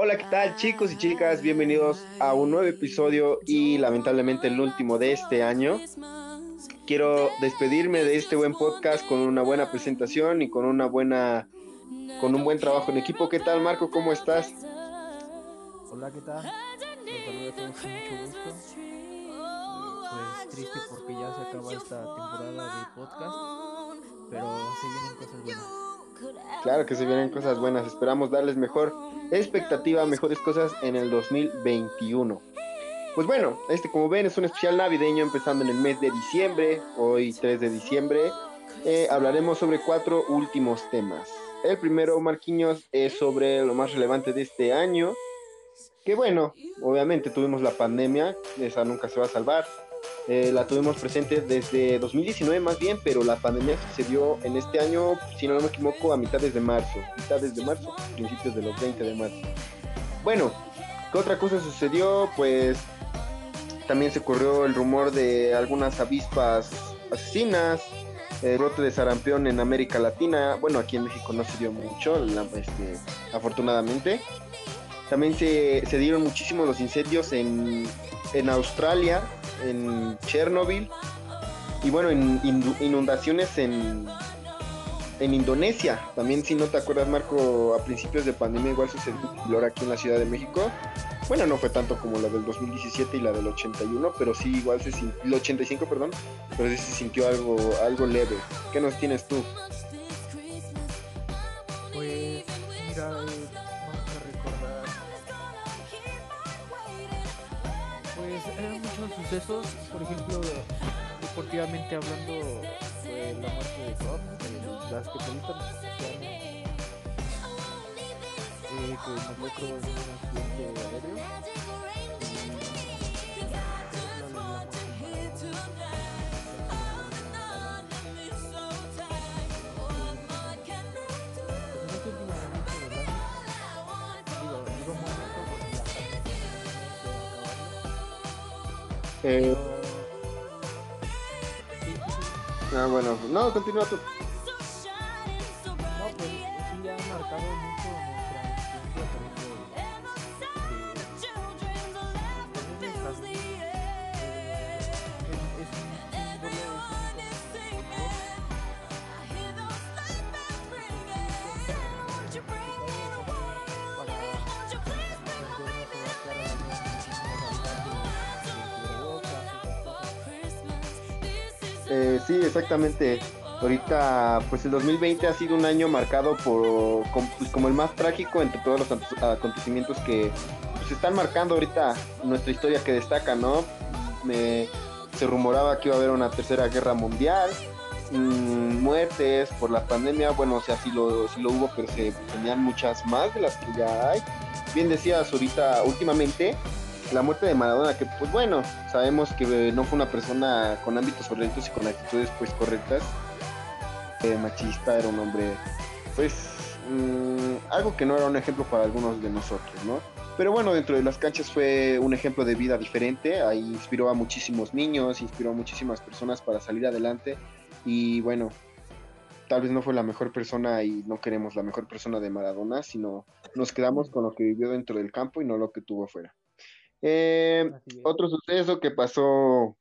Hola, ¿qué tal chicos y chicas? Bienvenidos a un nuevo episodio y lamentablemente el último de este año. Quiero despedirme de este buen podcast con una buena presentación y con una buena con un buen trabajo en equipo. ¿Qué tal, Marco? ¿Cómo estás? Hola, ¿qué tal? Los saludo con mucho gusto. Pues triste porque ya se acaba esta temporada de podcast, pero se vienen cosas buenas. Claro que se vienen cosas buenas. Esperamos darles mejor expectativa, mejores cosas en el 2021. Pues bueno, este como ven es un especial navideño empezando en el mes de diciembre, hoy 3 de diciembre. Eh, hablaremos sobre cuatro últimos temas. El primero, Marquiños, es sobre lo más relevante de este año. Que bueno, obviamente tuvimos la pandemia, esa nunca se va a salvar. Eh, la tuvimos presente desde 2019 más bien, pero la pandemia sucedió en este año, si no me equivoco, a mitades de marzo. Mitades de marzo, principios de los 20 de marzo. Bueno, ¿qué otra cosa sucedió? Pues también se ocurrió el rumor de algunas avispas asesinas, el brote de sarampión en América Latina. Bueno, aquí en México no se dio mucho, este, afortunadamente. También se, se, dieron muchísimos los incendios en, en Australia, en Chernobyl. Y bueno, en inundaciones en, en Indonesia. También si no te acuerdas, Marco, a principios de pandemia igual sucedió un aquí en la Ciudad de México. Bueno, no fue tanto como la del 2017 y la del 81, pero sí igual se sintió, el 85, perdón, pero sí se sintió algo, algo leve. ¿Qué nos tienes tú? Pues, mira, eh, Muchos sucesos, por ejemplo, deportivamente hablando, fue la muerte de Cobb, el basquetbolista mexicano, eh, que murió en un accidente aéreo. Eh, ah, bueno, no, continúa tú. Sí, exactamente. Ahorita, pues el 2020 ha sido un año marcado por pues, como el más trágico entre todos los acontecimientos que pues, están marcando ahorita nuestra historia que destaca, ¿no? Me- se rumoraba que iba a haber una tercera guerra mundial, mm, muertes por la pandemia, bueno, o sea, sí lo, sí lo hubo, pero se tenían muchas más de las que ya hay. Bien decías ahorita, últimamente, la muerte de Maradona, que pues bueno, sabemos que no fue una persona con ámbitos violentos y con actitudes pues correctas, eh, machista, era un hombre pues mmm, algo que no era un ejemplo para algunos de nosotros, ¿no? Pero bueno, dentro de las canchas fue un ejemplo de vida diferente, ahí inspiró a muchísimos niños, inspiró a muchísimas personas para salir adelante y bueno, tal vez no fue la mejor persona y no queremos la mejor persona de Maradona, sino nos quedamos con lo que vivió dentro del campo y no lo que tuvo afuera. Eh, otro suceso que pasó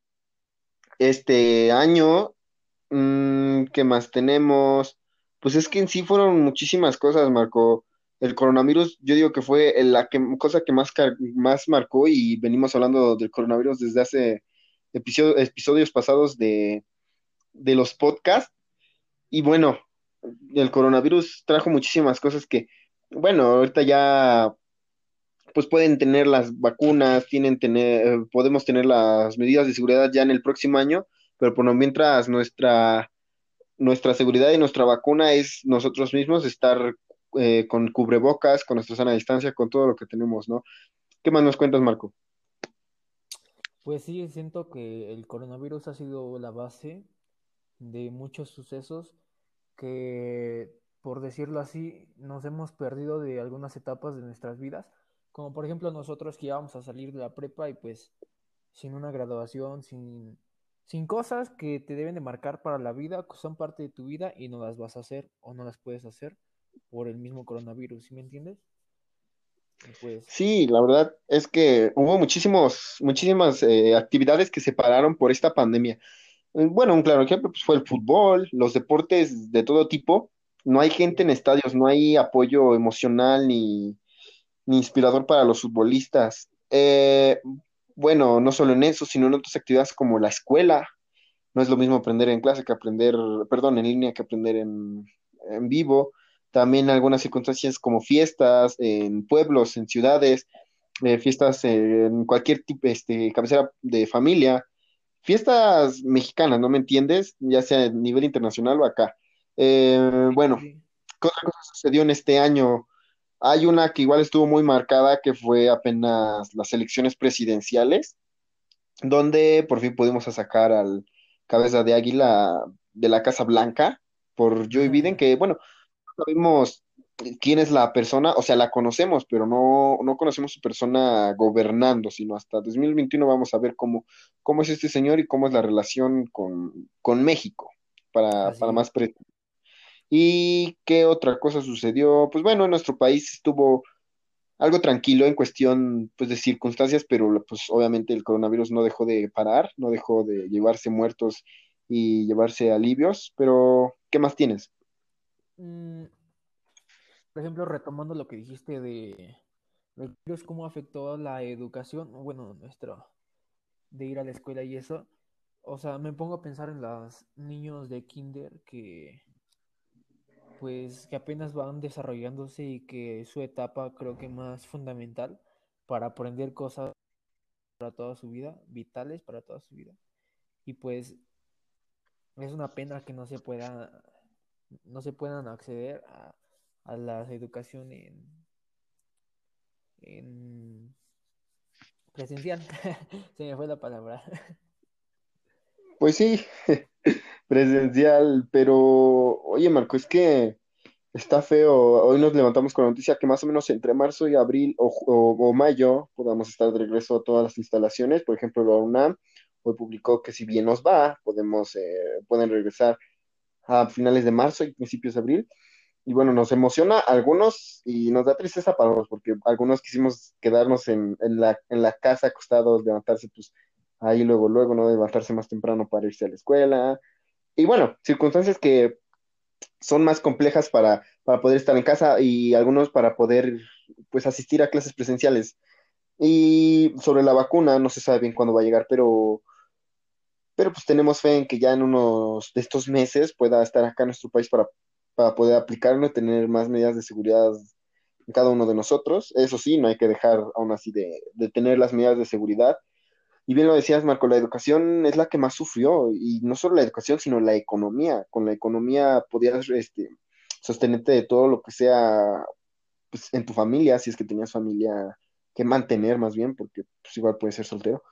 este año, mm, ¿qué más tenemos? Pues es que en sí fueron muchísimas cosas, Marco. El coronavirus, yo digo que fue la que, cosa que más, más marcó y venimos hablando del coronavirus desde hace episodio- episodios pasados de, de los podcasts. Y bueno, el coronavirus trajo muchísimas cosas que, bueno, ahorita ya pues pueden tener las vacunas, tienen tener, eh, podemos tener las medidas de seguridad ya en el próximo año, pero por lo mientras nuestra, nuestra seguridad y nuestra vacuna es nosotros mismos estar eh, con cubrebocas, con nuestra sana distancia, con todo lo que tenemos, ¿no? ¿Qué más nos cuentas, Marco? Pues sí, siento que el coronavirus ha sido la base de muchos sucesos que, por decirlo así, nos hemos perdido de algunas etapas de nuestras vidas, como por ejemplo nosotros que íbamos a salir de la prepa y pues sin una graduación, sin, sin cosas que te deben de marcar para la vida, que son parte de tu vida y no las vas a hacer o no las puedes hacer por el mismo coronavirus, ¿sí me entiendes? Pues... Sí, la verdad es que hubo muchísimos, muchísimas eh, actividades que se pararon por esta pandemia. Eh, Bueno, un claro ejemplo pues, fue el fútbol, los deportes de todo tipo. No hay gente en estadios, no hay apoyo emocional ni, ni inspirador para los futbolistas. Eh, bueno, no solo en eso, sino en otras actividades como la escuela. No es lo mismo aprender en clase que aprender, perdón, en línea que aprender en, en vivo. También algunas circunstancias como fiestas en pueblos, en ciudades, eh, fiestas en cualquier tipo, este, cabecera de familia, fiestas mexicanas, ¿no me entiendes? Ya sea a nivel internacional o acá. Eh, bueno, ¿qué otra cosa sucedió en este año? Hay una que igual estuvo muy marcada, que fue apenas las elecciones presidenciales, donde por fin pudimos sacar al cabeza de águila de la Casa Blanca por Joe Biden, que bueno, no sabemos quién es la persona, o sea, la conocemos, pero no, no conocemos su persona gobernando, sino hasta 2021 vamos a ver cómo, cómo es este señor y cómo es la relación con, con México, para, para más ¿Y qué otra cosa sucedió? Pues bueno, en nuestro país estuvo algo tranquilo en cuestión, pues, de circunstancias, pero pues obviamente el coronavirus no dejó de parar, no dejó de llevarse muertos y llevarse alivios, pero ¿qué más tienes? Mm, por ejemplo, retomando lo que dijiste de, de virus, cómo afectó la educación, bueno, nuestro, de ir a la escuela y eso. O sea, me pongo a pensar en los niños de kinder que pues que apenas van desarrollándose y que su etapa creo que más fundamental para aprender cosas para toda su vida, vitales para toda su vida. Y pues es una pena que no se pueda, no se puedan acceder a, a la educación en, en presencial. se me fue la palabra. Pues sí, presencial, pero oye Marco, es que está feo. Hoy nos levantamos con la noticia que más o menos entre marzo y abril o, o mayo podamos estar de regreso a todas las instalaciones. Por ejemplo, la UNAM hoy publicó que si bien nos va, podemos, eh, pueden regresar a finales de marzo y principios de abril. Y bueno, nos emociona a algunos y nos da tristeza para otros, porque algunos quisimos quedarnos en, en la, en la casa acostados, levantarse pues ahí luego, luego, ¿no? Levantarse más temprano para irse a la escuela. Y bueno, circunstancias que son más complejas para, para poder estar en casa y algunos para poder pues asistir a clases presenciales. Y sobre la vacuna, no se sabe bien cuándo va a llegar, pero, pero pues tenemos fe en que ya en unos de estos meses pueda estar acá en nuestro país para, para poder aplicarlo y tener más medidas de seguridad en cada uno de nosotros. Eso sí, no hay que dejar aún así de, de tener las medidas de seguridad. Y bien lo decías, Marco, la educación es la que más sufrió, y no solo la educación, sino la economía. Con la economía podías este, sostenerte de todo lo que sea pues, en tu familia, si es que tenías familia que mantener más bien, porque pues, igual puedes ser soltero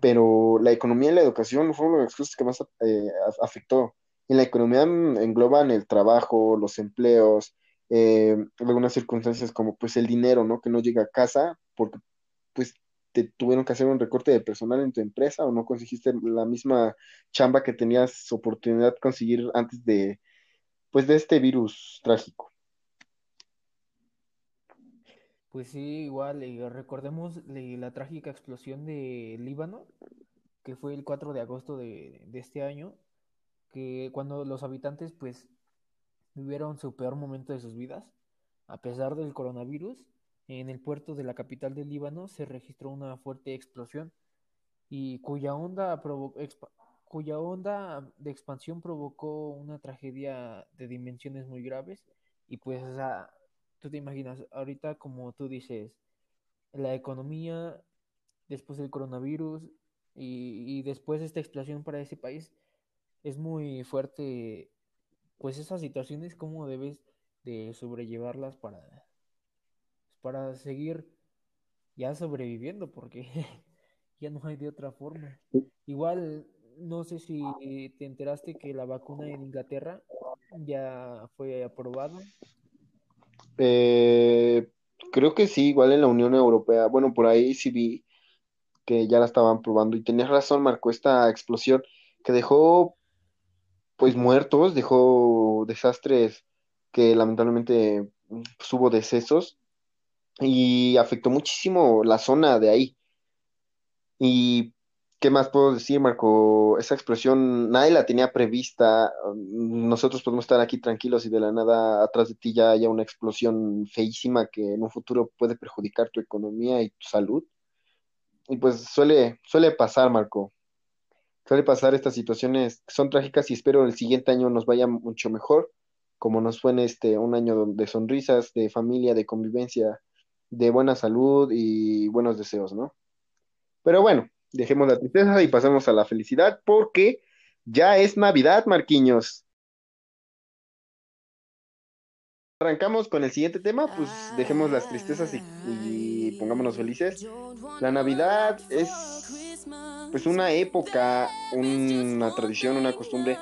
pero la economía y la educación fueron las cosas que más eh, afectó. En la economía engloban el trabajo, los empleos, eh, algunas circunstancias como pues el dinero, ¿no? Que no llega a casa porque pues te tuvieron que hacer un recorte de personal en tu empresa o no conseguiste la misma chamba que tenías oportunidad de conseguir antes de pues de este virus trágico. Pues sí, igual, eh, recordemos eh, la trágica explosión de Líbano, que fue el 4 de agosto de, de este año, que cuando los habitantes pues vivieron su peor momento de sus vidas, a pesar del coronavirus, en el puerto de la capital del Líbano se registró una fuerte explosión y cuya onda, cuya onda de expansión provocó una tragedia de dimensiones muy graves. Y pues o tú te imaginas, ahorita como tú dices, la economía, después del coronavirus y, y después esta explosión para ese país, es muy fuerte, pues esas situaciones, cómo debes de sobrellevarlas para, para seguir ya sobreviviendo, porque ya no hay de otra forma. Igual, no sé si te enteraste que la vacuna en Inglaterra ya fue aprobada. Eh, creo que sí, igual en la Unión Europea. Bueno, por ahí sí vi que ya la estaban probando y tenías razón, marcó esta explosión que dejó pues muertos, dejó desastres que lamentablemente pues, hubo decesos y afectó muchísimo la zona de ahí. Y ¿qué más puedo decir, Marco? Esa explosión nadie la tenía prevista. Nosotros podemos estar aquí tranquilos y de la nada atrás de ti ya haya una explosión feísima que en un futuro puede perjudicar tu economía y tu salud. Y pues suele, suele pasar, Marco. Suele pasar estas situaciones que son trágicas y espero el siguiente año nos vaya mucho mejor, como nos fue en este un año de sonrisas, de familia, de convivencia, de buena salud y buenos deseos, ¿no? Pero bueno, dejemos la tristeza y pasemos a la felicidad porque ya es Navidad, Marquiños. Arrancamos con el siguiente tema, pues dejemos las tristezas y, pongámonos felices. La Navidad es pues una época, una tradición, una costumbre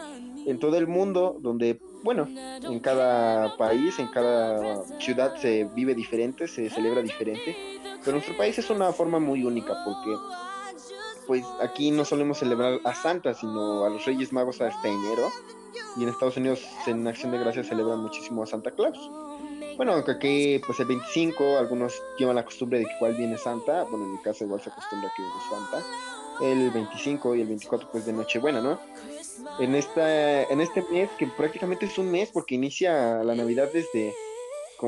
en todo el mundo donde, bueno, en cada país, en cada ciudad se vive diferente, se celebra diferente, pero nuestro país es una forma muy única porque pues aquí no solemos celebrar a Santa, sino a los Reyes Magos hasta enero. Y en Estados Unidos, en Acción de Gracias, celebran muchísimo a Santa Claus. Bueno, aunque aquí, pues el 25, algunos llevan la costumbre de que igual viene Santa. Bueno, en mi casa igual se acostumbra que viene Santa. El 25 y el 24, pues de Nochebuena, ¿no? En, esta, en este mes, que prácticamente es un mes, porque inicia la Navidad desde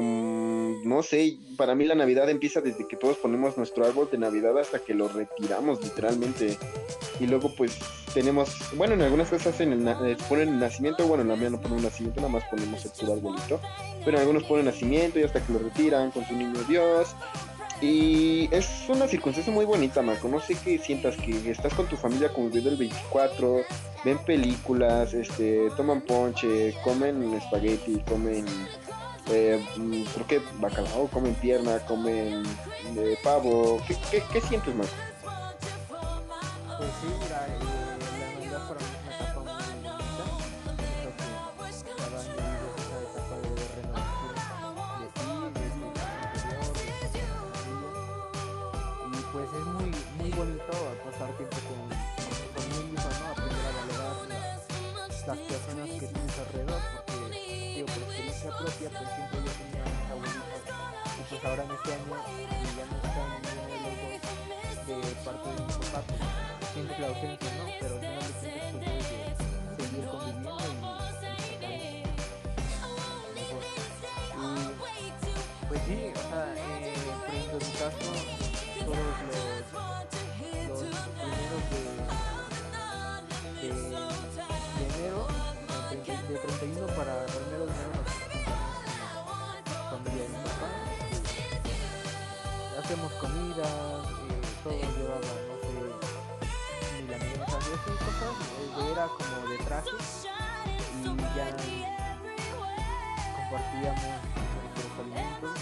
no sé, para mí la Navidad empieza desde que todos ponemos nuestro árbol de Navidad hasta que lo retiramos literalmente. Y luego pues tenemos, bueno, en algunas casas en el, eh, ponen nacimiento, bueno, en la mía no ponen nacimiento, nada más ponemos el puro arbolito. Pero algunos ponen nacimiento y hasta que lo retiran con su niño Dios. Y es una circunstancia muy bonita, Marco. No sé qué sientas que estás con tu familia conviviendo el 24, ven películas, este, toman ponche, comen espagueti, comen eh, mm, creo que bacalao, comen pierna, comen eh, pavo. ¿Qué, qué, sientes más? Pues propia, pues siempre yo tenía abuelitos. Y pues ahora en este año ya no están ninguno de los dos de parte de mi papá, pues siente la ausencia, ¿no? Pero cuentas pues debes de seguir conviviendo y, y mejor. Y pues sí, o sea, eh, por ejemplo en mi caso, todos los, los primeros de, de, de enero, de 31 para hacemos comida, eh, todos llevaban, no sé, milanesas y así cosas, eh, era como de traje y ya compartíamos nuestros alimentos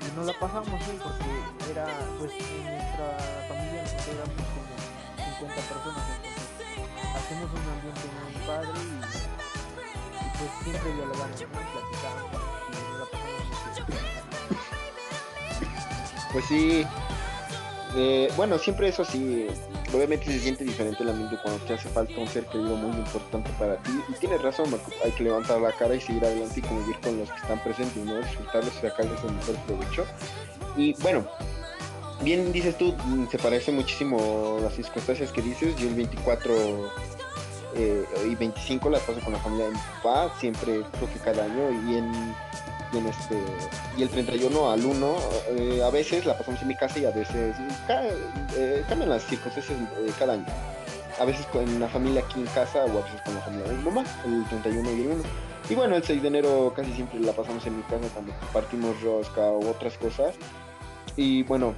y nos la pasamos bien porque era, pues en nuestra familia nosotros éramos como 50 personas, entonces hacemos un ambiente muy padre y, y pues siempre dialogamos, platicamos Pues sí. Bueno, siempre eso sí. Obviamente se siente diferente el ambiente cuando te hace falta un ser querido muy importante para ti. Y tienes razón, Marco. Hay que levantar la cara y seguir adelante y convivir con los que están presentes, ¿no? Disfrutarlos y sacarles el mejor provecho. Y bueno, bien dices tú, se parece muchísimo las circunstancias que dices. Yo el 24 eh, y 25 las paso con la familia de mi papá, siempre creo que cada año. Y en y, en este, y el 31 al 1, eh, a veces la pasamos en mi casa y a veces eh, cambian las circunstancias eh, cada año. A veces con la familia aquí en casa o a veces con la familia de mi mamá, el 31 y el 1. Y bueno, el 6 de enero casi siempre la pasamos en mi casa cuando partimos rosca u otras cosas. Y bueno,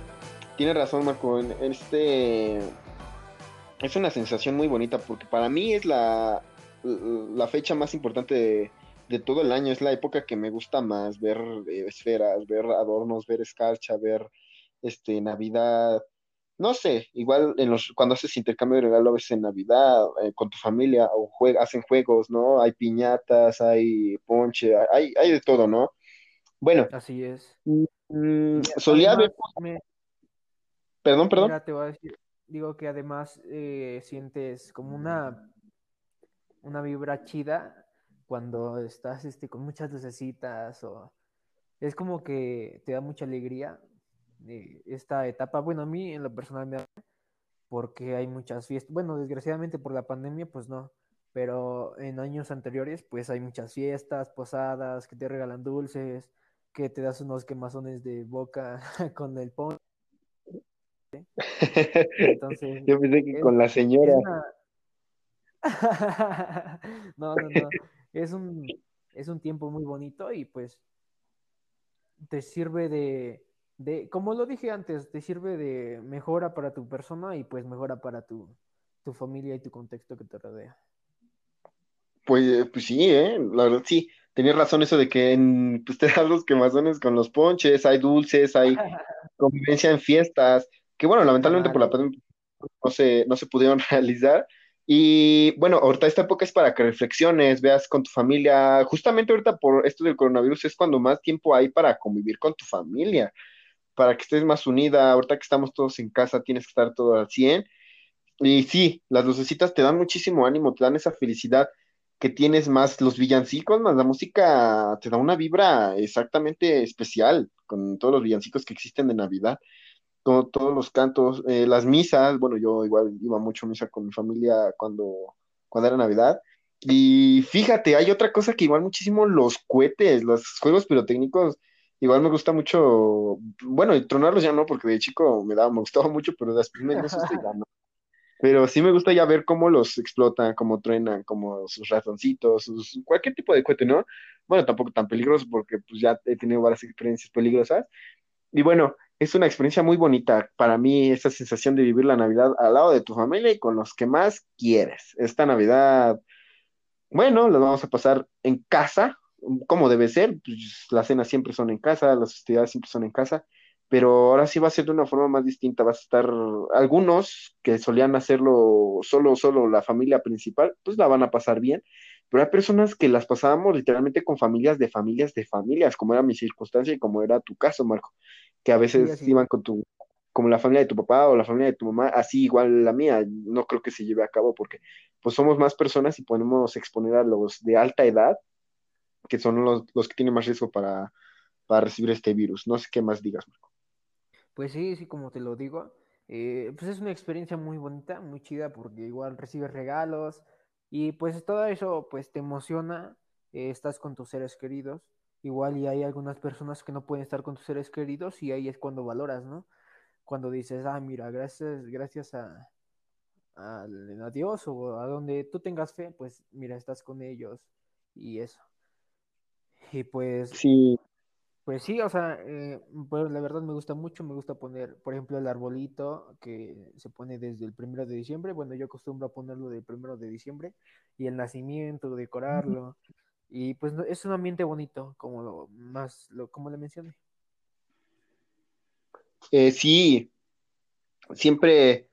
tiene razón Marco, en este es una sensación muy bonita porque para mí es la, la fecha más importante de, de todo el año. Es la época que me gusta más, ver eh, esferas, ver adornos, ver escarcha, ver este Navidad. No sé, igual en los, cuando haces intercambio de regalo a veces en Navidad, eh, con tu familia, o hacen juegos, ¿no? Hay piñatas, hay ponche, hay, hay de todo, ¿no? Bueno. Así es. Mm, solía ver... Perdón, perdón. te voy a decir, digo que además eh, sientes como una, una vibra chida cuando estás este, con muchas lucecitas o es como que te da mucha alegría de esta etapa. Bueno, a mí en lo personal me da porque hay muchas fiestas. Bueno, desgraciadamente por la pandemia, pues no. Pero en años anteriores, pues hay muchas fiestas, posadas, que te regalan dulces, que te das unos quemazones de boca con el ponche. Entonces, Yo pensé que con la señora. no, no, no. Es un, es un tiempo muy bonito y pues te sirve de, de, como lo dije antes, te sirve de mejora para tu persona y pues mejora para tu, tu familia y tu contexto que te rodea. Pues, pues sí, ¿eh? la verdad sí, tenías razón eso de que en, pues te das los quemazones con los ponches, hay dulces, hay convivencia en fiestas, que bueno, lamentablemente por la pandemia no se, no se pudieron realizar. Y bueno, ahorita esta época es para que reflexiones, veas con tu familia. Justamente ahorita por esto del coronavirus es cuando más tiempo hay para convivir con tu familia, para que estés más unida. Ahorita que estamos todos en casa, tienes que estar todo al 100. Y sí, las lucecitas te dan muchísimo ánimo, te dan esa felicidad que tienes más los villancicos, más la música, te da una vibra exactamente especial con todos los villancicos que existen de Navidad todos los cantos, eh, las misas, bueno, yo igual iba mucho a misa con mi familia cuando, cuando era Navidad. Y fíjate, hay otra cosa que igual muchísimo, los cohetes, los juegos pirotécnicos, igual me gusta mucho, bueno, y tronarlos ya no, porque de chico me daba, me gustaba mucho, pero después me gusta ya no. Pero sí me gusta ya ver cómo los explotan, cómo truenan, como sus ratoncitos, sus, cualquier tipo de cohete, ¿no? Bueno, tampoco tan peligroso porque pues ya he tenido varias experiencias peligrosas. Y bueno, es una experiencia muy bonita para mí, esa sensación de vivir la Navidad al lado de tu familia y con los que más quieres. Esta Navidad, bueno, la vamos a pasar en casa, como debe ser, pues, las cenas siempre son en casa, las festividades siempre son en casa, pero ahora sí va a ser de una forma más distinta, vas a estar, algunos que solían hacerlo solo, solo la familia principal, pues la van a pasar bien, pero hay personas que las pasábamos literalmente con familias de familias de familias, como era mi circunstancia y como era tu caso, Marco que a veces iban con tu, como la familia de tu papá o la familia de tu mamá, así igual la mía, no creo que se lleve a cabo porque pues somos más personas y podemos exponer a los de alta edad, que son los, los que tienen más riesgo para, para recibir este virus. No sé qué más digas, Marco. Pues sí, sí, como te lo digo, eh, pues es una experiencia muy bonita, muy chida, porque igual recibes regalos y pues todo eso pues te emociona, eh, estás con tus seres queridos Igual y hay algunas personas que no pueden estar con tus seres queridos y ahí es cuando valoras, ¿no? Cuando dices, ah, mira, gracias, gracias a, a, Dios o a donde tú tengas fe, pues mira, estás con ellos y eso. Y pues... Sí. Pues sí, o sea, eh, pues la verdad me gusta mucho, me gusta poner, por ejemplo, el arbolito que se pone desde el primero de diciembre, bueno, yo acostumbro a ponerlo del primero de diciembre, y el nacimiento, decorarlo, y pues es un ambiente bonito, como lo más, lo, como le mencioné. Eh, sí, siempre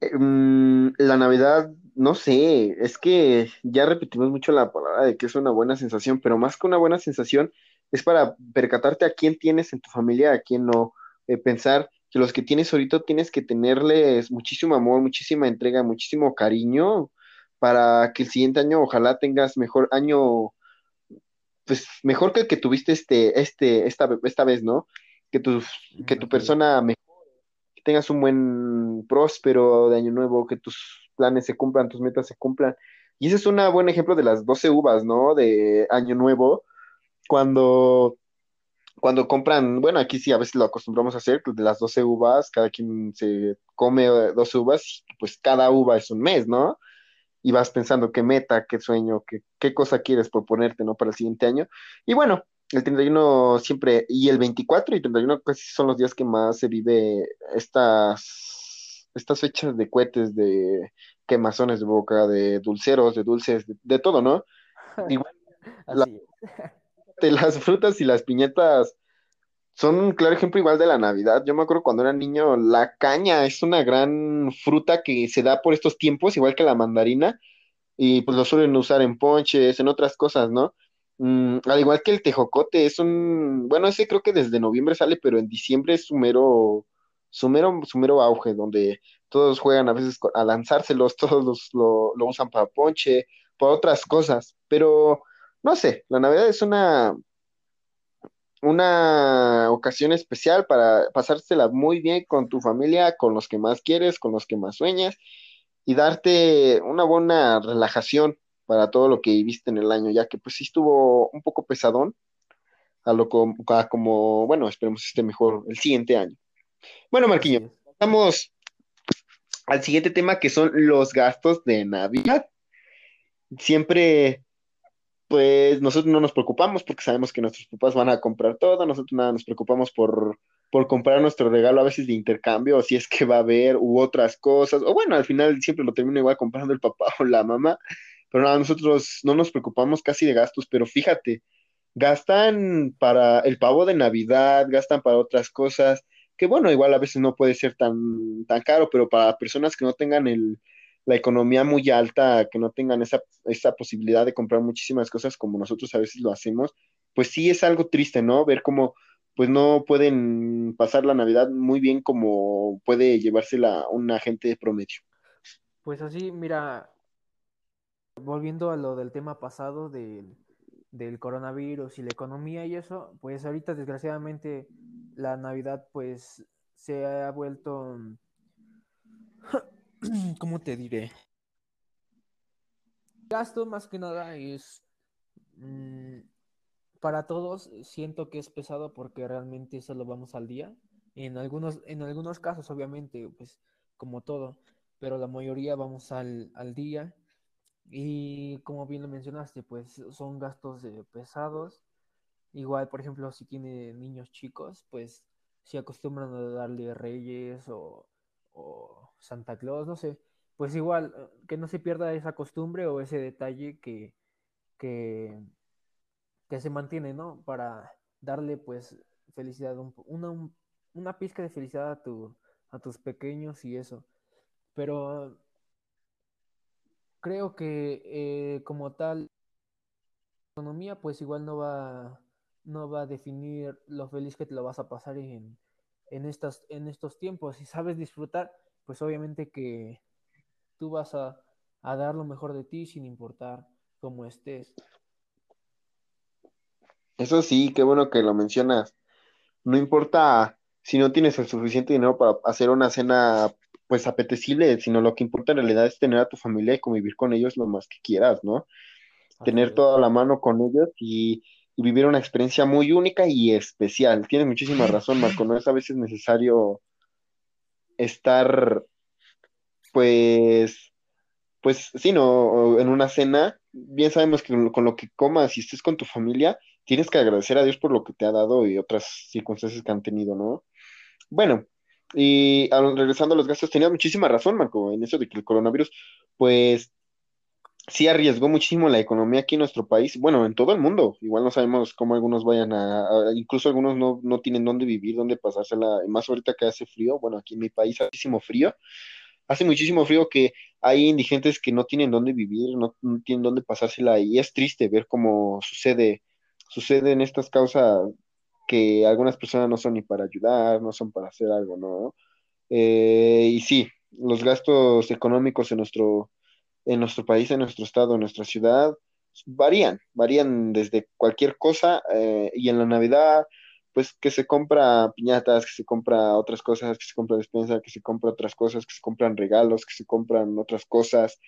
em, la Navidad, no sé, es que ya repetimos mucho la palabra de que es una buena sensación, pero más que una buena sensación es para percatarte a quién tienes en tu familia, a quién no, eh, pensar que los que tienes ahorita tienes que tenerles muchísimo amor, muchísima entrega, muchísimo cariño, para que el siguiente año ojalá tengas mejor año, pues mejor que el que tuviste este, este, esta, esta vez, ¿no? Que tu, que tu persona mejor, que tengas un buen próspero de año nuevo, que tus planes se cumplan, tus metas se cumplan. Y ese es un buen ejemplo de las 12 uvas, ¿no? De año nuevo, cuando cuando compran, bueno, aquí sí a veces lo acostumbramos a hacer, pues de las 12 uvas, cada quien se come 12 uvas, pues cada uva es un mes, ¿no? Y vas pensando qué meta, qué sueño, qué, qué cosa quieres proponerte, ¿no? Para el siguiente año. Y bueno, el 31 siempre, y el 24 y 31 casi son los días que más se vive estas, estas fechas de cohetes, de quemazones de boca, de dulceros, de dulces, de, todo, ¿no? Igual, de las frutas y las piñetas son un claro ejemplo igual de la Navidad. Yo me acuerdo cuando era niño, la caña es una gran fruta que se da por estos tiempos, igual que la mandarina, y pues lo suelen usar en ponches, en otras cosas, ¿no? Mm, al igual que el tejocote, es un, bueno, ese creo que desde noviembre sale, pero en diciembre es su mero, su mero, auge, donde todos juegan a veces a lanzárselos, todos lo, lo usan para ponche, para otras cosas, pero no sé, la Navidad es una una ocasión especial para pasársela muy bien con tu familia, con los que más quieres, con los que más sueñas y darte una buena relajación para todo lo que viviste en el año, ya que pues sí estuvo un poco pesadón a lo como, como bueno, esperemos esté mejor el siguiente año. Bueno, Marquiño, pasamos al siguiente tema que son los gastos de Navidad. Siempre pues nosotros no nos preocupamos porque sabemos que nuestros papás van a comprar todo, nosotros nada nos preocupamos por, por comprar nuestro regalo a veces de intercambio, o si es que va a haber, u otras cosas, o bueno, al final siempre lo termina igual comprando el papá o la mamá, pero nada, nosotros no nos preocupamos casi de gastos, pero fíjate, gastan para el pavo de Navidad, gastan para otras cosas, que bueno, igual a veces no puede ser tan, tan caro, pero para personas que no tengan el, la economía muy alta, que no tengan esa, esa posibilidad de comprar muchísimas cosas como nosotros a veces lo hacemos, pues sí es algo triste, ¿no? Ver cómo pues no pueden pasar la Navidad muy bien como puede llevársela una gente de promedio. Pues así, mira, volviendo a lo del tema pasado del, del coronavirus y la economía y eso, pues ahorita desgraciadamente la Navidad pues se ha vuelto ¿cómo te diré? Gasto más que nada es mm, para todos siento que es pesado porque realmente solo vamos al día. En algunos, en algunos casos, obviamente, pues como todo, pero la mayoría vamos al, al día. Y como bien lo mencionaste, pues son gastos pesados. Igual, por ejemplo, si tiene niños chicos, pues si acostumbran a darle reyes o o Santa Claus, no sé, pues igual, eh, que no se pierda esa costumbre o ese detalle que, que, que se mantiene, ¿no? Para darle pues felicidad, una, una pizca de felicidad a, tu, a tus pequeños y eso. Pero creo que eh, como tal, la economía pues igual no va, no va a definir lo feliz que te lo vas a pasar en, en, estas, en estos tiempos. Si sabes disfrutar, pues obviamente que tú vas a, dar lo mejor de ti sin importar cómo estés. Eso sí, qué bueno que lo mencionas. No importa si no tienes el suficiente dinero para hacer una cena pues apetecible, sino lo que importa en realidad es tener a tu familia y convivir con ellos lo más que quieras, ¿no? tener toda la mano con ellos y y vivir una experiencia muy única y especial. Tienes muchísima razón, Marco, no es a veces necesario estar, pues, pues, sí, no, en una cena, bien sabemos que con lo que comas y estés con tu familia, tienes que agradecer a Dios por lo que te ha dado y otras circunstancias que han tenido, ¿no? Bueno, y regresando a los gastos, tenía muchísima razón, Marco, en eso de que el coronavirus, pues, sí arriesgó muchísimo la economía aquí en nuestro país, bueno, en todo el mundo. Igual no sabemos cómo algunos vayan a, incluso algunos no, no, tienen dónde vivir, dónde pasársela, más ahorita que hace frío, bueno, aquí en mi país hace muchísimo frío, hace muchísimo frío que hay indigentes que no tienen dónde vivir, no, tienen dónde pasársela y es triste ver cómo sucede, suceden estas causas que algunas personas no son ni para ayudar, no son para hacer algo, ¿no? Eh, y sí, los gastos económicos en nuestro en nuestro país, en nuestro estado, en nuestra ciudad, varían, varían desde cualquier cosa eh, y en la Navidad, pues que se compra piñatas, que se compra otras cosas, que se compra despensa, que se compra otras cosas, que se compran regalos, que se compran otras cosas.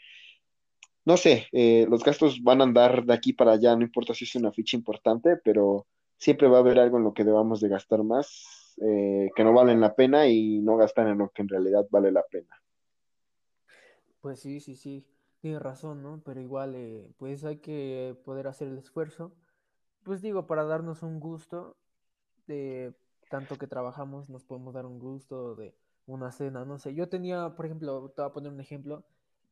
No sé, eh, los gastos van a andar de aquí para allá, no importa si es una ficha importante, pero siempre va a haber algo en lo que debamos de gastar más, eh, que no valen la pena y no gastar en lo que en realidad vale la pena. Pues sí, sí, sí. Tienes razón, ¿no? Pero igual, eh, pues hay que poder hacer el esfuerzo. Pues digo, para darnos un gusto de tanto que trabajamos, nos podemos dar un gusto de una cena, no sé. Yo tenía, por ejemplo, te voy a poner un ejemplo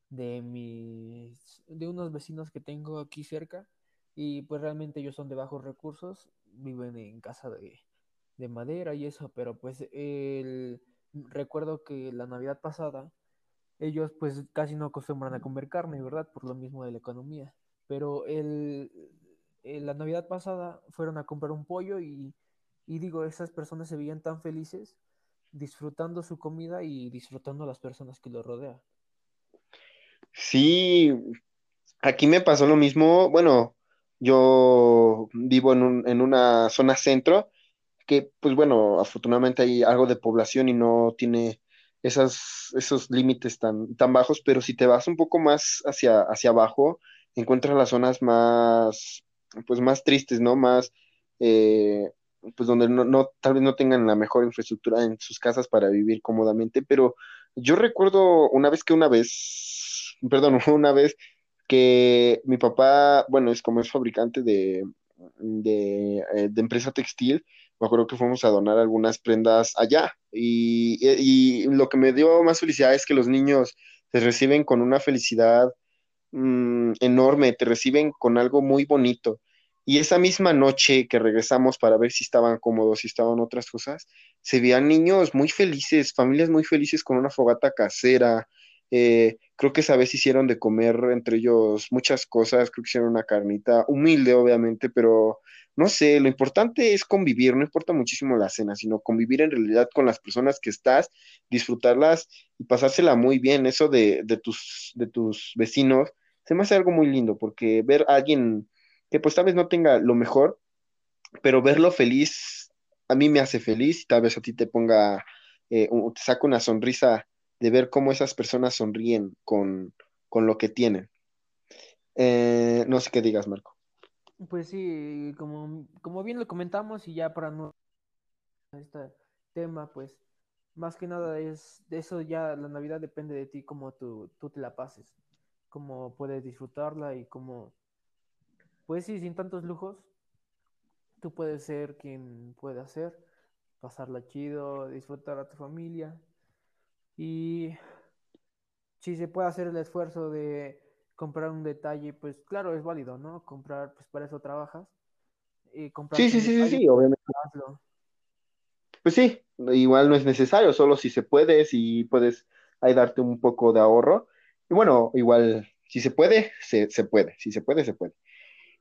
de mis, de unos vecinos que tengo aquí cerca y pues realmente ellos son de bajos recursos, viven en casa de, de madera y eso, pero pues el, recuerdo que la Navidad pasada ellos pues casi no acostumbran a comer carne, ¿verdad? Por lo mismo de la economía. Pero el, la Navidad pasada fueron a comprar un pollo y, y digo, esas personas se veían tan felices disfrutando su comida y disfrutando a las personas que lo rodean. Sí, aquí me pasó lo mismo. Bueno, yo vivo en, un, en una zona centro que pues bueno, afortunadamente hay algo de población y no tiene esas, esos límites tan, tan bajos, pero si te vas un poco más hacia, hacia abajo, encuentras las zonas más, pues más tristes, ¿no? Más, eh, pues donde no, no, tal vez no tengan la mejor infraestructura en sus casas para vivir cómodamente, pero yo recuerdo una vez que una vez, perdón, una vez que mi papá, bueno, es como es fabricante de, de, eh, de empresa textil, me que fuimos a donar algunas prendas allá y, y, lo que me dio más felicidad es que los niños se reciben con una felicidad mmm, enorme, te reciben con algo muy bonito. Y esa misma noche que regresamos para ver si estaban cómodos, si estaban otras cosas, se veían niños muy felices, familias muy felices con una fogata casera. Eh, creo que esa vez hicieron de comer entre ellos muchas cosas, creo que hicieron una carnita humilde, obviamente, pero no sé, lo importante es convivir, no importa muchísimo la cena, sino convivir en realidad con las personas que estás, disfrutarlas y pasársela muy bien. Eso de, de tus, de tus vecinos se me hace algo muy lindo, porque ver a alguien que pues tal vez no tenga lo mejor, pero verlo feliz, a mí me hace feliz y tal vez a ti te ponga, eh, te saca una sonrisa de ver cómo esas personas sonríen con, con lo que tienen. Eh, no sé qué digas, Marco. Pues sí, como, como bien lo comentamos y ya para no este tema, pues más que nada es de eso ya la Navidad depende de ti cómo tú, tú te la pases, cómo puedes disfrutarla y cómo, pues sí, sin tantos lujos, tú puedes ser quien puede hacer, pasarla chido, disfrutar a tu familia y si se puede hacer el esfuerzo de comprar un detalle, pues claro, es válido, ¿no? Comprar, pues para eso trabajas. Y comprar sí, sí, sí, sí, sí, obviamente. Hazlo. Pues sí, igual no es necesario, solo si se puede, si puedes ahí darte un poco de ahorro. Y bueno, igual, si se puede, se, se puede, si se puede, se puede.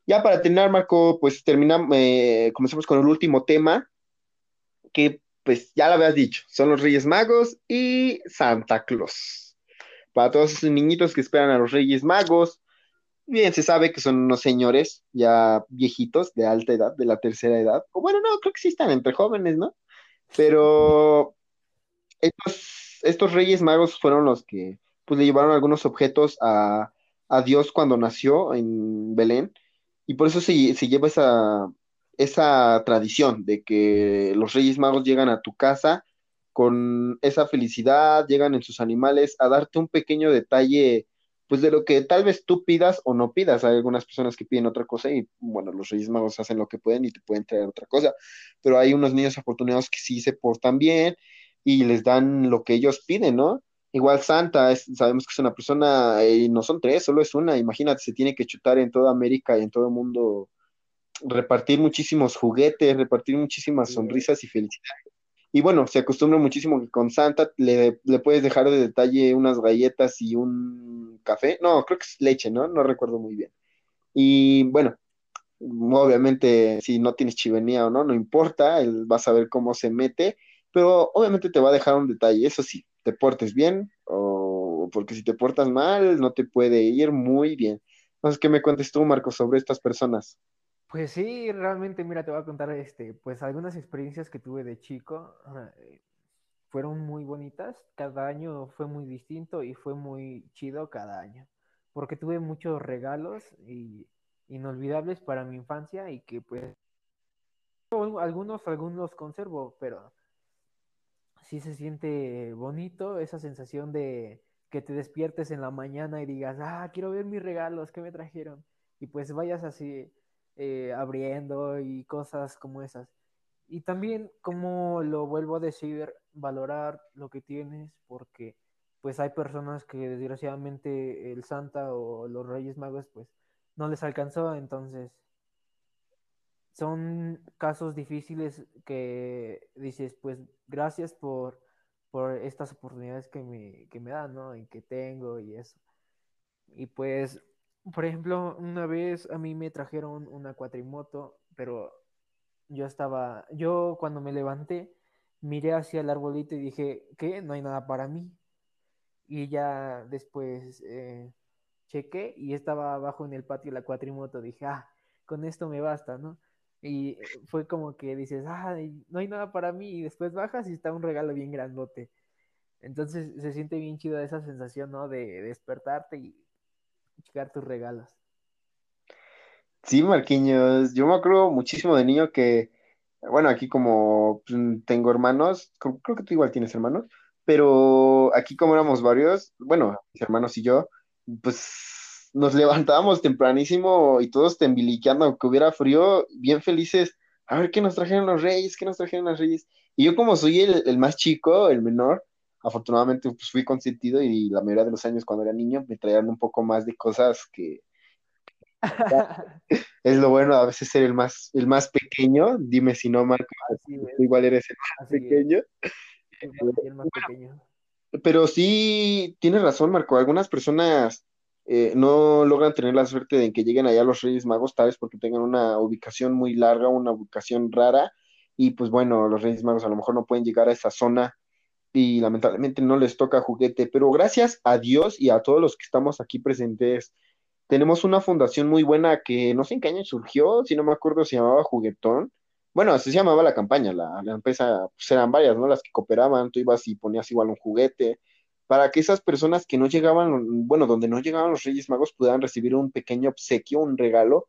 Ya para terminar, Marco, pues terminamos, eh, comenzamos con el último tema, que pues ya lo habías dicho, son los Reyes Magos y Santa Claus para todos esos niñitos que esperan a los Reyes Magos. Bien, se sabe que son unos señores ya viejitos, de alta edad, de la tercera edad. O bueno, no, creo que sí están entre jóvenes, ¿no? Pero estos, Reyes Magos fueron los que pues le llevaron algunos objetos a, a Dios cuando nació en Belén. Y por eso se lleva esa, esa tradición de que los Reyes Magos llegan a tu casa con esa felicidad, llegan en sus animales a darte un pequeño detalle, pues de lo que tal vez tú pidas o no pidas. Hay algunas personas que piden otra cosa y bueno, los Reyes Magos hacen lo que pueden y te pueden traer otra cosa, pero hay unos niños afortunados que sí se portan bien y les dan lo que ellos piden, ¿no? Igual Santa, sabemos que es una persona, y no son tres, solo es una, imagínate, se tiene que chutar en toda América y en todo el mundo, repartir muchísimos juguetes, repartir muchísimas sonrisas y felicidades y bueno, se acostumbra muchísimo que con Santa le, le, puedes dejar de detalle unas galletas y un café. No, creo que es leche, ¿no? No recuerdo muy bien. Y bueno, obviamente si no tienes chivenía o no, no importa, él va a saber cómo se mete, pero obviamente te va a dejar un detalle, eso sí, te portes bien, o porque si te portas mal, no te puede ir muy bien. Entonces, ¿qué me cuentes tú, Marco, sobre estas personas? Pues sí, realmente, mira, te voy a contar este, pues algunas experiencias que tuve de chico eh, fueron muy bonitas. Cada año fue muy distinto y fue muy chido cada año, porque tuve muchos regalos y inolvidables para mi infancia y que pues algunos algunos conservo, pero sí se siente bonito esa sensación de que te despiertes en la mañana y digas, ah, quiero ver mis regalos, ¿qué me trajeron? Y pues vayas así eh, abriendo y cosas como esas. Y también, como lo vuelvo a decir, valorar lo que tienes, porque pues hay personas que desgraciadamente el Santa o los Reyes Magos pues no les alcanzó, entonces son casos difíciles que dices, pues gracias por, por estas oportunidades que me, que me dan, ¿no? Y que tengo y eso. Y pues por ejemplo, una vez a mí me trajeron una cuatrimoto, pero yo estaba, yo cuando me levanté, miré hacia el arbolito y dije, ¿qué? No hay nada para mí. Y ya después eh, chequé y estaba abajo en el patio la cuatrimoto. Dije, ah, con esto me basta, ¿no? Y fue como que dices, ah, no hay nada para mí, y después bajas y está un regalo bien grandote. Entonces se siente bien chido esa sensación, ¿no? De despertarte y tus regalos. Sí, Marquiños, yo me acuerdo muchísimo de niño que, bueno, aquí como pues, tengo hermanos, creo que tú igual tienes hermanos, pero aquí como éramos varios, bueno, mis hermanos y yo, pues nos levantábamos tempranísimo y todos tembiliqueando, aunque hubiera frío, bien felices, a ver qué nos trajeron los reyes, qué nos trajeron los reyes. Y yo como soy el más chico, el menor, afortunadamente pues fui consentido y la mayoría de los años cuando era niño me traían un poco más de cosas que es lo bueno a veces ser el más el más pequeño. Dime si no Marco igual eres el más pequeño. pero sí tienes razón Marco. Algunas personas eh, no logran tener la suerte de que lleguen allá los Reyes Magos tal vez porque tengan una ubicación muy larga una ubicación rara y pues bueno los Reyes Magos a lo mejor no pueden llegar a esa zona y lamentablemente no les toca juguete, pero gracias a Dios y a todos los que estamos aquí presentes, tenemos una fundación muy buena que no sé en qué año surgió, si no me acuerdo, se llamaba Juguetón. Bueno, así se llamaba la campaña, la, empresa, pues eran varias, ¿no? Las que cooperaban, tú ibas y ponías igual un juguete, para que esas personas que no llegaban, bueno, donde no llegaban los Reyes Magos pudieran recibir un pequeño obsequio, un regalo,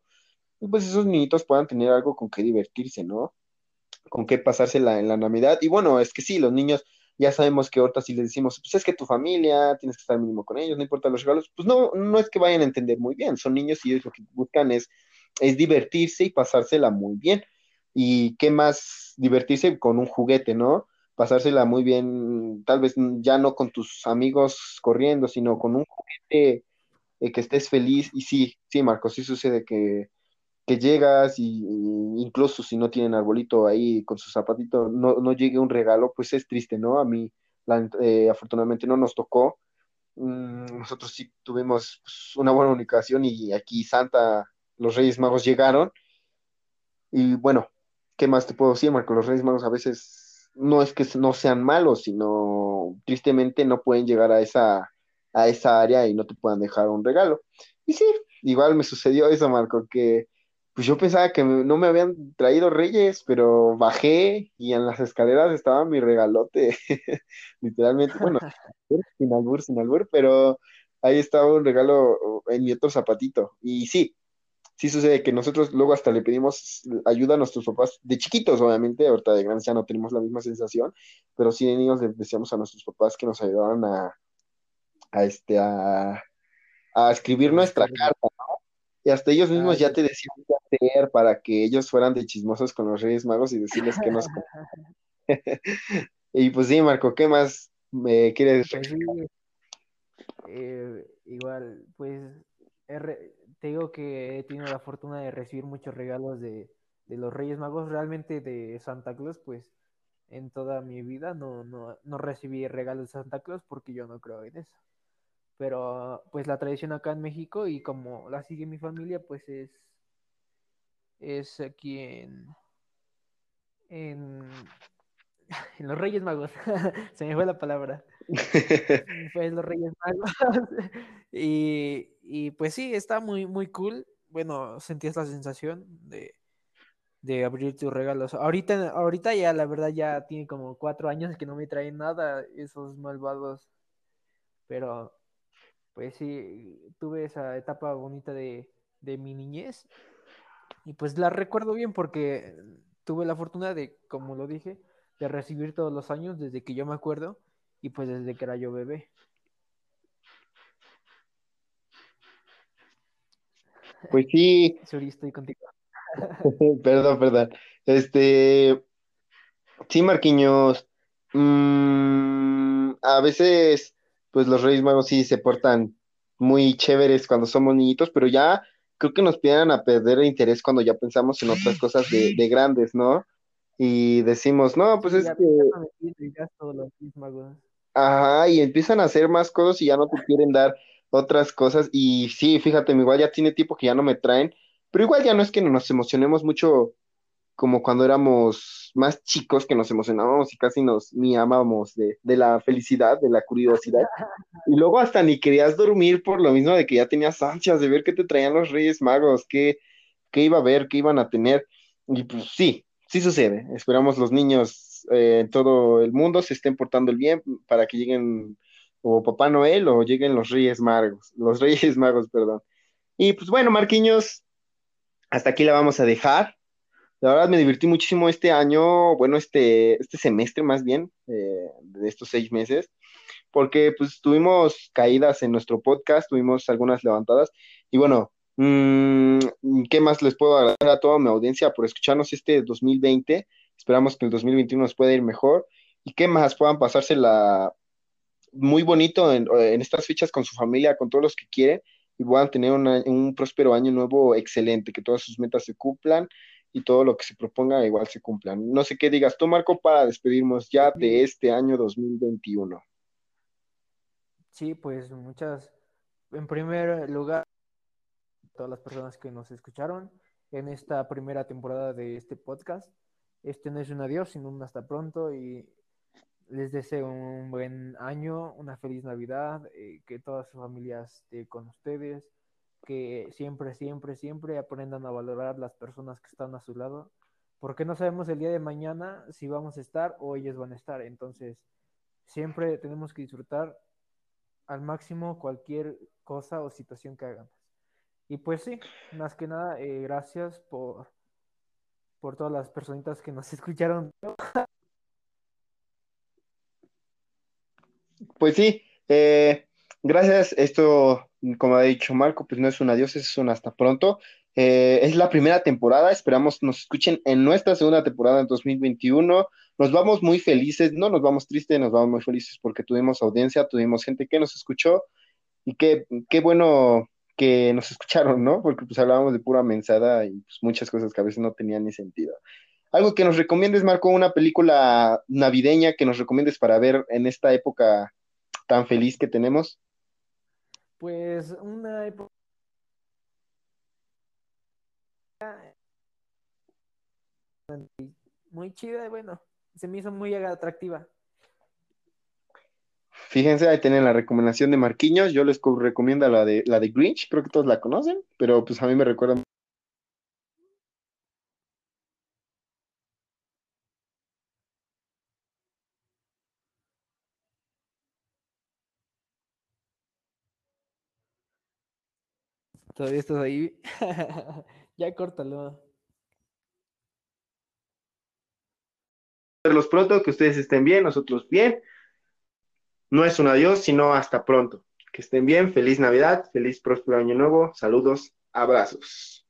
y pues esos niñitos puedan tener algo con qué divertirse, ¿no? Con qué pasársela en la Navidad. Y bueno, es que sí, los niños ya sabemos que ahorita si les decimos, pues es que tu familia, tienes que estar mínimo con ellos, no importa los regalos, pues no, no es que vayan a entender muy bien, son niños y ellos lo que buscan es, divertirse y pasársela muy bien. Y qué más divertirse con un juguete, ¿no? Pasársela muy bien, tal vez ya no con tus amigos corriendo, sino con un juguete eh, que estés feliz. Y sí, sí, Marcos, sí sucede que que llegas y, incluso si no tienen arbolito ahí con su zapatito, no, no llegue un regalo, pues es triste, ¿no? A mí eh, afortunadamente no nos tocó. Mm, nosotros sí tuvimos pues, una buena ubicación y aquí Santa, los Reyes Magos llegaron. Y bueno, ¿qué más te puedo decir, Marco? Los Reyes Magos a veces no es que no sean malos, sino tristemente no pueden llegar a esa, a esa área y no te puedan dejar un regalo. Y sí, igual me sucedió eso, Marco, que pues yo pensaba que no me habían traído reyes, pero bajé y en las escaleras estaba mi regalote, literalmente, bueno, sin albur, sin albur, pero ahí estaba un regalo en mi otro zapatito. Y sí, sí sucede que nosotros luego hasta le pedimos ayuda a nuestros papás, de chiquitos obviamente, ahorita de grandes ya no tenemos la misma sensación, pero sí de niños le decíamos a nuestros papás que nos ayudaran a, a este, a, a escribir nuestra carta, ¿no? Y hasta ellos mismos ya te decían qué hacer para que ellos fueran de chismosos con los Reyes Magos y decirles que nos. y pues sí, Marco, ¿qué más me quieres pues eh, igual, pues te digo que he tenido la fortuna de recibir muchos regalos de, de, los Reyes Magos, realmente de Santa Claus, pues en toda mi vida no, no, no recibí regalos de Santa Claus porque yo no creo en eso pero pues la tradición acá en México y como la sigue mi familia, pues es, es aquí en, en, los Reyes Magos, se me fue la palabra, pues los Reyes Magos, y, y pues sí, está muy, muy cool, bueno, sentí esta sensación de, de abrir tus regalos. Ahorita, ahorita ya, la verdad, ya tiene como cuatro años que no me traen nada esos malvados. Pero pues sí, tuve esa etapa bonita de, mi niñez y pues la recuerdo bien porque tuve la fortuna de, como lo dije, de recibir todos los años desde que yo me acuerdo y pues desde que era yo bebé. Pues sí. Suri, estoy contigo. perdón, perdón. Este, sí, Marquiños. Mm, a veces pues los Reyes Magos sí se portan muy chéveres cuando somos niñitos, pero ya creo que nos piden a perder el interés cuando ya pensamos en otras cosas de, grandes, ¿no? Y decimos, no, pues es que... Ajá, y empiezan a hacer más cosas y ya no te quieren dar otras cosas. Y sí, fíjate, igual ya tiene tiempo que ya no me traen, pero igual ya no es que nos emocionemos mucho como cuando éramos más chicos que nos emocionábamos y casi nos ni amábamos de, la felicidad, de la curiosidad. Y luego hasta ni querías dormir por lo mismo de que ya tenías ansias de ver qué te traían los Reyes Magos, qué, qué iba a ver, qué iban a tener. Y pues sí, sí sucede. Esperamos los niños eh, en todo el mundo se estén portando el bien para que lleguen o Papá Noel o lleguen los Reyes Magos, los Reyes Magos, perdón. Y pues bueno, Marquiños, hasta aquí la vamos a dejar. La verdad me divertí muchísimo este año, bueno, este, este semestre más bien, eh, de estos seis meses, porque pues tuvimos caídas en nuestro podcast, tuvimos algunas levantadas, y bueno, mmm, ¿qué más les puedo agradecer a toda mi audiencia por escucharnos este 2020? Esperamos que el 2021 nos pueda ir mejor, y qué más puedan pasársela muy bonito en, estas fechas con su familia, con todos los que quieren, y puedan tener un próspero año nuevo excelente, que todas sus metas se cumplan y todo lo que se proponga igual se cumplan. No sé qué digas tú, Marco, para despedirnos ya de este año 2021. Sí, pues muchas, en primer lugar, todas las personas que nos escucharon en esta primera temporada de este podcast. Este no es un adiós, sino un hasta pronto y les deseo un buen año, una feliz Navidad, eh, que toda su familia esté con ustedes, que siempre, siempre, siempre aprendan a valorar las personas que están a su lado, porque no sabemos el día de mañana si vamos a estar o ellos van a estar. Entonces, siempre tenemos que disfrutar al máximo cualquier cosa o situación que hagamos. Y pues sí, más que nada, eh, gracias por, por todas las personitas que nos escucharon. Pues sí, eh, gracias. Esto como ha dicho Marco, pues no es un adiós, es un hasta pronto. Eh, es la primera temporada, esperamos nos escuchen en nuestra segunda temporada en 2021. Nos vamos muy felices, no nos vamos tristes, nos vamos muy felices porque tuvimos audiencia, tuvimos gente que nos escuchó y qué, qué bueno que nos escucharon, ¿no? Porque pues hablábamos de pura mensada y pues, muchas cosas que a veces no tenían ni sentido. Algo que nos recomiendes, Marco, una película navideña que nos recomiendes para ver en esta época tan feliz que tenemos. Pues una época muy chida y bueno, se me hizo muy atractiva. Fíjense, ahí tienen la recomendación de Marquiños. Yo les recomiendo la de la de Grinch, creo que todos la conocen, pero pues a mí me recuerda Todavía estás ahí. ya córtalo. Verlos pronto, que ustedes estén bien, nosotros bien. No es un adiós, sino hasta pronto. Que estén bien, feliz Navidad, feliz próspero año nuevo, saludos, abrazos.